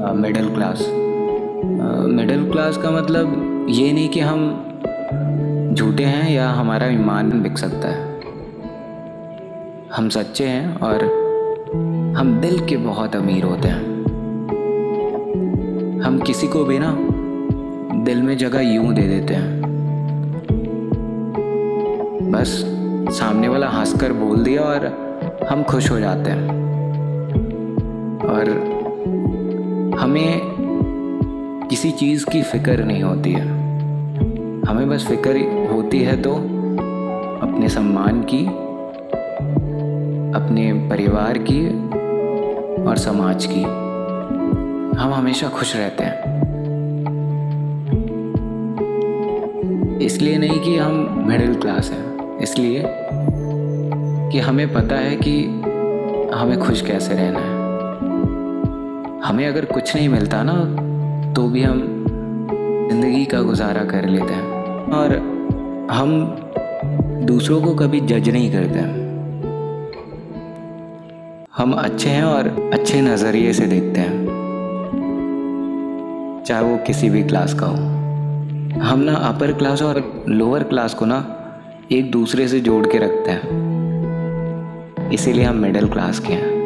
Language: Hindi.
मिडिल क्लास मिडिल क्लास का मतलब ये नहीं कि हम झूठे हैं या हमारा ईमान बिक सकता है। हम सच्चे हैं और हम दिल के बहुत अमीर होते हैं। हम किसी को भी ना दिल में जगह यूँ दे देते हैं। बस सामने वाला हंसकर बोल दिया और हम खुश हो जाते हैं। और हमें किसी चीज़ की फ़िक्र नहीं होती है। हमें बस फ़िक्र होती है तो अपने सम्मान की, अपने परिवार की और समाज की। हम हमेशा खुश रहते हैं। इसलिए नहीं कि हम मिडिल क्लास हैं। इसलिए कि हमें पता है कि हमें खुश कैसे रहना है। हमें अगर कुछ नहीं मिलता ना तो भी हम ज़िंदगी का गुजारा कर लेते हैं। और हम दूसरों को कभी जज नहीं करते। हैं हम अच्छे हैं और अच्छे नज़रिए से देखते हैं। चाहे वो किसी भी क्लास का हो। हम ना अपर क्लास और लोअर क्लास को ना एक दूसरे से जोड़ के रखते हैं। इसीलिए हम मिडिल क्लास के हैं।